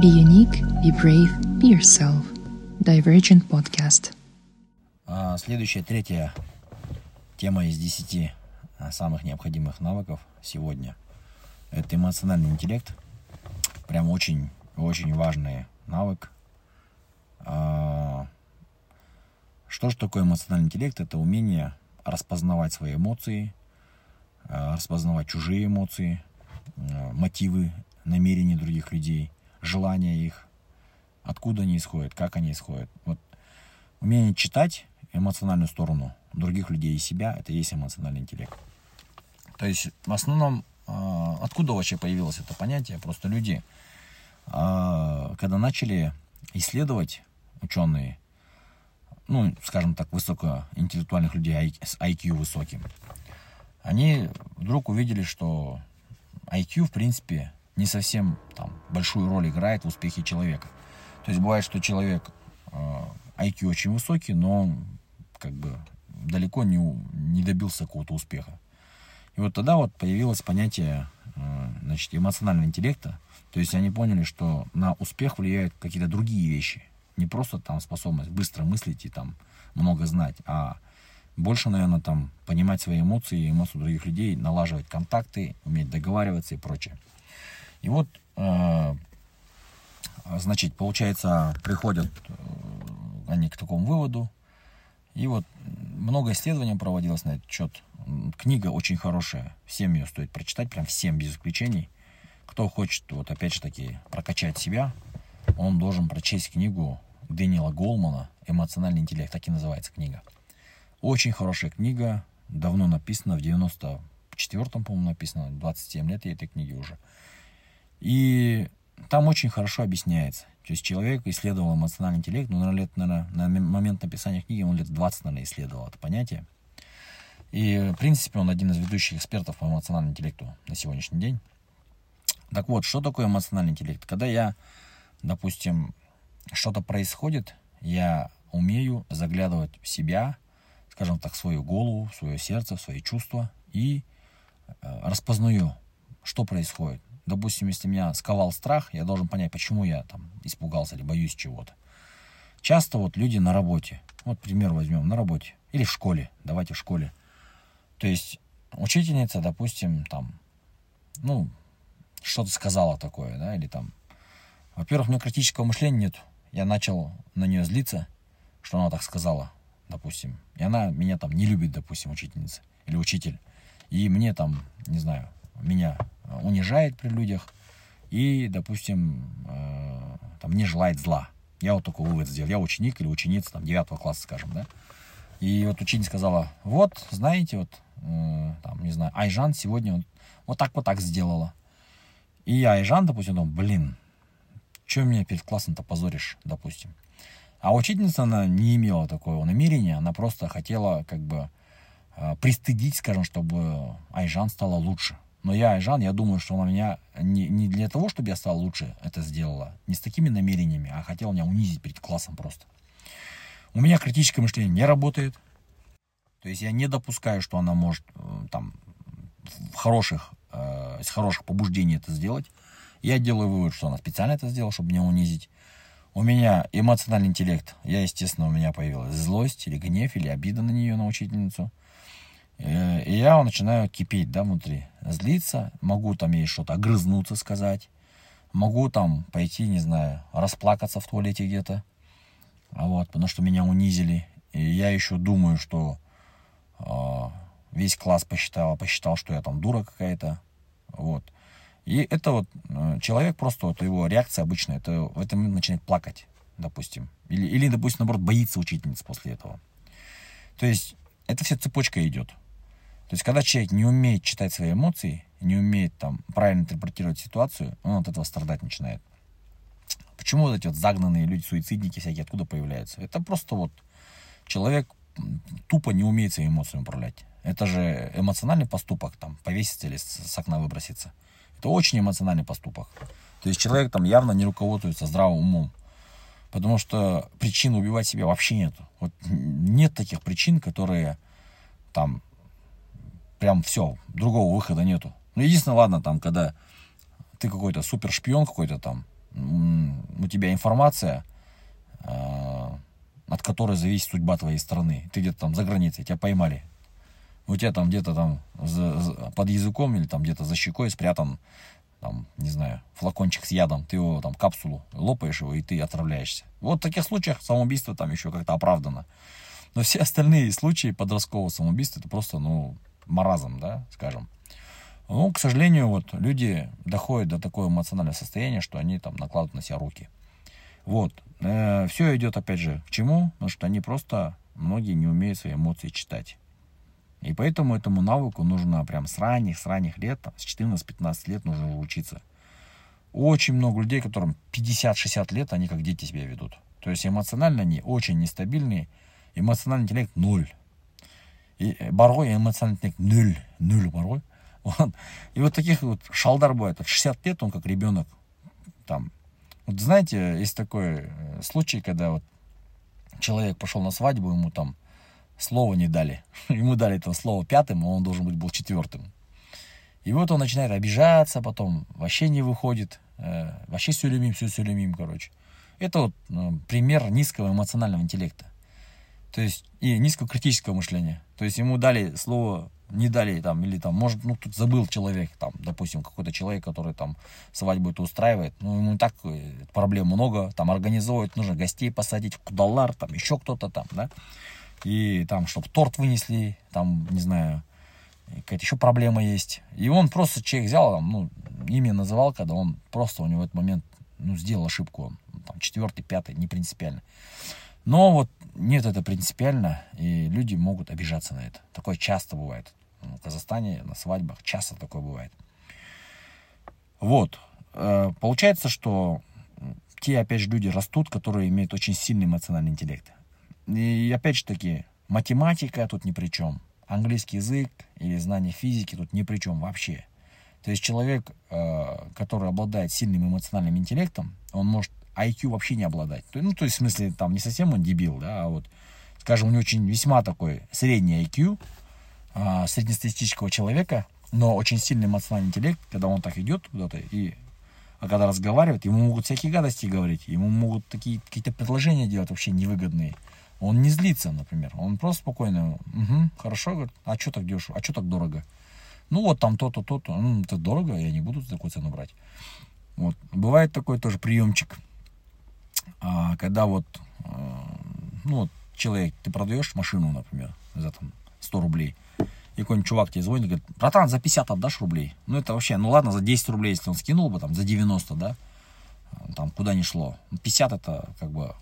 Be unique, be brave, be yourself. Divergent Podcast. А, следующая, третья тема из десяти а, самых необходимых навыков сегодня – это эмоциональный интеллект. Прям очень, очень важный навык. А, что же такое эмоциональный интеллект? Это умение распознавать свои эмоции, а, распознавать чужие эмоции, а, мотивы, намерения других людей, желания их, откуда они исходят, как они исходят. Вот умение читать эмоциональную сторону других людей и себя, это и есть эмоциональный интеллект. То есть, в основном, а, откуда вообще появилось это понятие? Просто люди, а, когда начали исследовать ученые, ну, скажем так, высокоинтеллектуальных людей с IQ высоким, они вдруг увидели, что IQ, в принципе, не совсем там большую роль играет в успехе человека. То есть бывает, что человек IQ очень высокий, но он как бы далеко не, не добился какого-то успеха. И вот тогда вот появилось понятие значит, эмоционального интеллекта. То есть они поняли, что на успех влияют какие-то другие вещи. Не просто там способность быстро мыслить и там много знать, а больше, наверное, там понимать свои эмоции, эмоции других людей, налаживать контакты, уметь договариваться и прочее. И вот, э, значит, получается, приходят э, они к такому выводу. И вот много исследований проводилось на этот счет. Книга очень хорошая, всем ее стоит прочитать, прям всем без исключений. Кто хочет, вот опять же таки, прокачать себя, он должен прочесть книгу Дэниела Голмана «Эмоциональный интеллект», так и называется книга. Очень хорошая книга, давно написана, в 94-м, по-моему, написано, 27 лет ей этой книги уже. И там очень хорошо объясняется. То есть человек исследовал эмоциональный интеллект, ну, на, лет, наверное, на момент написания книги он лет 20, наверное, исследовал это понятие. И, в принципе, он один из ведущих экспертов по эмоциональному интеллекту на сегодняшний день. Так вот, что такое эмоциональный интеллект? Когда я, допустим, что-то происходит, я умею заглядывать в себя, скажем так, в свою голову, в свое сердце, в свои чувства и э, распознаю, что происходит. Допустим, если меня сковал страх, я должен понять, почему я там испугался или боюсь чего-то. Часто вот люди на работе, вот пример возьмем, на работе или в школе, давайте в школе. То есть учительница, допустим, там, ну, что-то сказала такое, да, или там, во-первых, у меня критического мышления нет. Я начал на нее злиться, что она так сказала, допустим. И она меня там не любит, допустим, учительница или учитель. И мне там, не знаю, меня унижает при людях и, допустим, э, там, не желает зла. Я вот такой вывод сделал. Я ученик или ученица там, 9 класса, скажем, да. И вот ученица сказала, вот, знаете, вот, э, там, не знаю, Айжан сегодня вот, вот так вот так сделала. И я Айжан, допустим, думаю, блин, что меня перед классом-то позоришь, допустим. А учительница, она не имела такого намерения, она просто хотела, как бы, э, пристыдить, скажем, чтобы Айжан стала лучше. Но я, Жан, я думаю, что она меня не, не для того, чтобы я стал лучше, это сделала. Не с такими намерениями, а хотела меня унизить перед классом просто. У меня критическое мышление не работает. То есть я не допускаю, что она может э, там в хороших, э, из хороших побуждений это сделать. Я делаю вывод, что она специально это сделала, чтобы меня унизить. У меня эмоциональный интеллект. Я, естественно, у меня появилась злость или гнев, или обида на нее, на учительницу. Э, и я начинаю кипеть, да, внутри. Злиться, могу там ей что-то огрызнуться сказать. Могу там пойти, не знаю, расплакаться в туалете где-то. Вот, потому что меня унизили. И я еще думаю, что э, весь класс посчитал, посчитал, что я там дура какая-то. Вот. И это вот э, человек просто, вот его реакция обычная, это в этом момент начинает плакать, допустим. Или, или, допустим, наоборот, боится учительница после этого. То есть это вся цепочка идет. То есть, когда человек не умеет читать свои эмоции, не умеет там правильно интерпретировать ситуацию, он от этого страдать начинает. Почему вот эти вот загнанные люди, суицидники всякие, откуда появляются? Это просто вот человек тупо не умеет своими эмоциями управлять. Это же эмоциональный поступок, там, повеситься или с окна выброситься. Это очень эмоциональный поступок. То есть человек там явно не руководствуется здравым умом. Потому что причин убивать себя вообще нету. Вот нет таких причин, которые там прям все, другого выхода нету. Ну, единственное, ладно, там, когда ты какой-то супер шпион какой-то там, у тебя информация, а, от которой зависит судьба твоей страны. Ты где-то там за границей, тебя поймали. У тебя там где-то там за, за, под языком или там где-то за щекой спрятан, там, не знаю, флакончик с ядом. Ты его там капсулу лопаешь его, и ты отравляешься. Вот в таких случаях самоубийство там еще как-то оправдано. Но все остальные случаи подросткового самоубийства это просто, ну, маразм, да, скажем. Ну, к сожалению, вот люди доходят до такого эмоционального состояния, что они там накладывают на себя руки. Вот. Э, все идет, опять же, к чему? Потому что они просто, многие не умеют свои эмоции читать. И поэтому этому навыку нужно прям с ранних, с ранних лет, там, с 14-15 лет нужно учиться. Очень много людей, которым 50-60 лет, они как дети себя ведут. То есть эмоционально они очень нестабильные. Эмоциональный интеллект ноль. И порой эмоциональный интеллект ноль. Ноль порой. Вот. И вот таких вот шалдар бывает. От 60 лет он как ребенок. Там. Вот знаете, есть такой э, случай, когда вот человек пошел на свадьбу, ему там слова не дали. Ему дали это слово пятым, а он должен быть был четвертым. И вот он начинает обижаться, потом вообще не выходит, э, вообще сюлемим, все сюлемим, короче. Это вот э, пример низкого эмоционального интеллекта. То есть и низкого критического мышления. То есть ему дали слово не дали там, или там, может, ну, тут забыл человек, там, допустим, какой-то человек, который там свадьбу это устраивает, ну, ему и так э, проблем много, там, организовывать, нужно гостей посадить, кудалар, там, еще кто-то там, да, и там, чтобы торт вынесли, там, не знаю, какая-то еще проблема есть. И он просто человек взял, там, ну, имя называл, когда он просто у него в этот момент, ну, сделал ошибку, он, там, четвертый, пятый, не принципиально. Но вот нет, это принципиально, и люди могут обижаться на это. Такое часто бывает. В Казахстане на свадьбах часто такое бывает. Вот. Э, получается, что те, опять же, люди растут, которые имеют очень сильный эмоциональный интеллект. И опять же таки, математика тут ни при чем. Английский язык или знание физики тут ни при чем вообще. То есть человек, э, который обладает сильным эмоциональным интеллектом, он может IQ вообще не обладать. Ну, то есть, в смысле, там не совсем он дебил, да, а вот, скажем, у него очень весьма такой средний IQ, а, среднестатистического человека, но очень сильный эмоциональный интеллект, когда он так идет куда-то и а когда разговаривает, ему могут всякие гадости говорить, ему могут такие какие-то предложения делать вообще невыгодные. Он не злится, например. Он просто спокойно, угу, хорошо, говорит, а что так дешево, а что так дорого? Ну вот там то-то, то-то, ну это дорого, я не буду такую цену брать. Вот. Бывает такой тоже приемчик, когда вот, а, ну вот человек, ты продаешь машину, например, за там 100 рублей, и какой-нибудь чувак тебе звонит и говорит, братан, за 50 отдашь рублей? Ну, это вообще, ну ладно, за 10 рублей, если он скинул бы, там, за 90, да, там, куда ни шло. 50 это, как бы,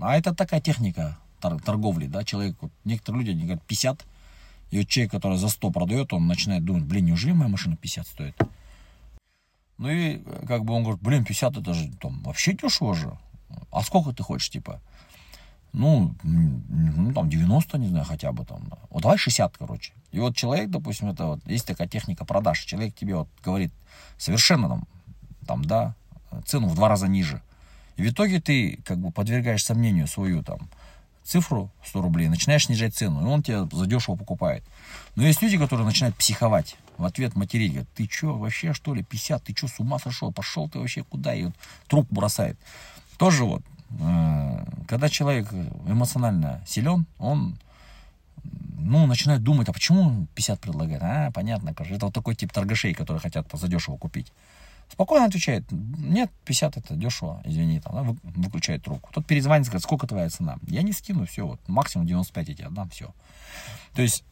а это такая техника торговли, да, человек, вот, некоторые люди, они говорят, 50, и вот человек, который за 100 продает, он начинает думать, блин, неужели моя машина 50 стоит? Ну и, как бы, он говорит, блин, 50 это же, там, вообще дешево же. А сколько ты хочешь, типа? ну, ну, там 90, не знаю, хотя бы там. Вот давай 60, короче. И вот человек, допустим, это вот, есть такая техника продаж. Человек тебе вот говорит совершенно там, там, да, цену в два раза ниже. И в итоге ты как бы подвергаешь сомнению свою там цифру 100 рублей, начинаешь снижать цену, и он тебя задешево покупает. Но есть люди, которые начинают психовать в ответ материть, говорят, ты что, вообще что ли, 50, ты что, с ума сошел, пошел ты вообще куда, и вот трубку бросает. Тоже вот Э, когда человек эмоционально силен, он ну, начинает думать, а почему он 50 предлагает? А, понятно, это вот такой тип торгашей, которые хотят задешево купить. Спокойно отвечает, нет, 50 это дешево, извини, там, да, выключает трубку. Тот перезвонит, говорит, сколько твоя цена? Я не скину, все, вот, максимум 95 я тебе отдам, все. То есть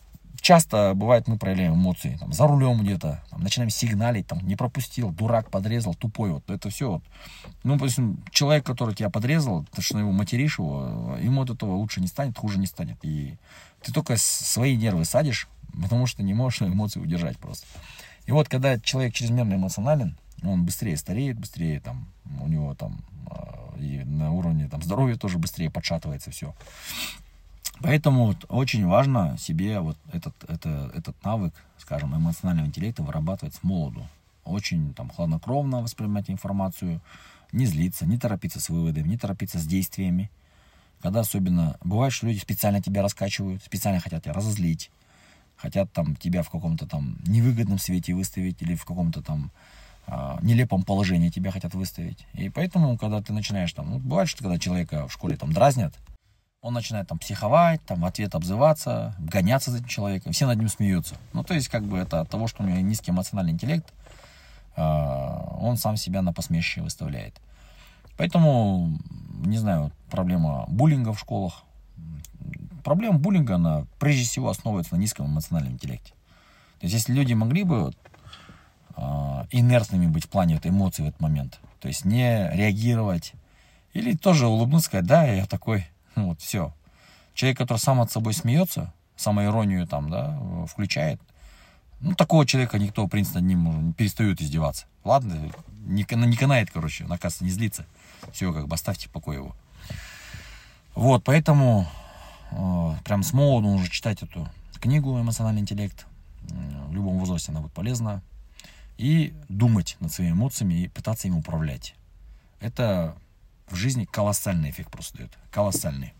часто бывает, мы проявляем эмоции, там, за рулем где-то, там, начинаем сигналить, там, не пропустил, дурак подрезал, тупой, вот, это все, вот. Ну, допустим, человек, который тебя подрезал, ты что его материшь его, ему от этого лучше не станет, хуже не станет, и ты только свои нервы садишь, потому что не можешь эмоции удержать просто. И вот, когда человек чрезмерно эмоционален, он быстрее стареет, быстрее там, у него там, а, и на уровне там здоровья тоже быстрее подшатывается все. Поэтому вот очень важно себе вот этот, это, этот навык, скажем, эмоционального интеллекта вырабатывать с молоду. Очень там хладнокровно воспринимать информацию, не злиться, не торопиться с выводами, не торопиться с действиями. Когда особенно... Бывает, что люди специально тебя раскачивают, специально хотят тебя разозлить, хотят там тебя в каком-то там невыгодном свете выставить или в каком-то там а, нелепом положении тебя хотят выставить. И поэтому, когда ты начинаешь там, ну, бывает, что когда человека в школе там дразнят, он начинает там психовать, там в ответ обзываться, гоняться за этим человеком, все над ним смеются. Ну, то есть, как бы это от того, что у него низкий эмоциональный интеллект, а, он сам себя на посмешище выставляет. Поэтому, не знаю, проблема буллинга в школах. Проблема буллинга, она прежде всего основывается на низком эмоциональном интеллекте. То есть, если люди могли бы э, инертными быть в плане этой эмоции в этот момент, то есть не реагировать, или тоже улыбнуться, сказать, да, я такой, ну вот, все. Человек, который сам от собой смеется, самоиронию там, да, включает, ну, такого человека никто, в принципе, над ним перестает издеваться. Ладно, не, не канает, короче, наказ не злится. Все, как бы оставьте в покое его. Вот, поэтому э, прям с молоду нужно читать эту книгу «Эмоциональный интеллект». В любом возрасте она будет полезна. И думать над своими эмоциями и пытаться им управлять. Это в жизни колоссальный эффект просто дает. Колоссальный.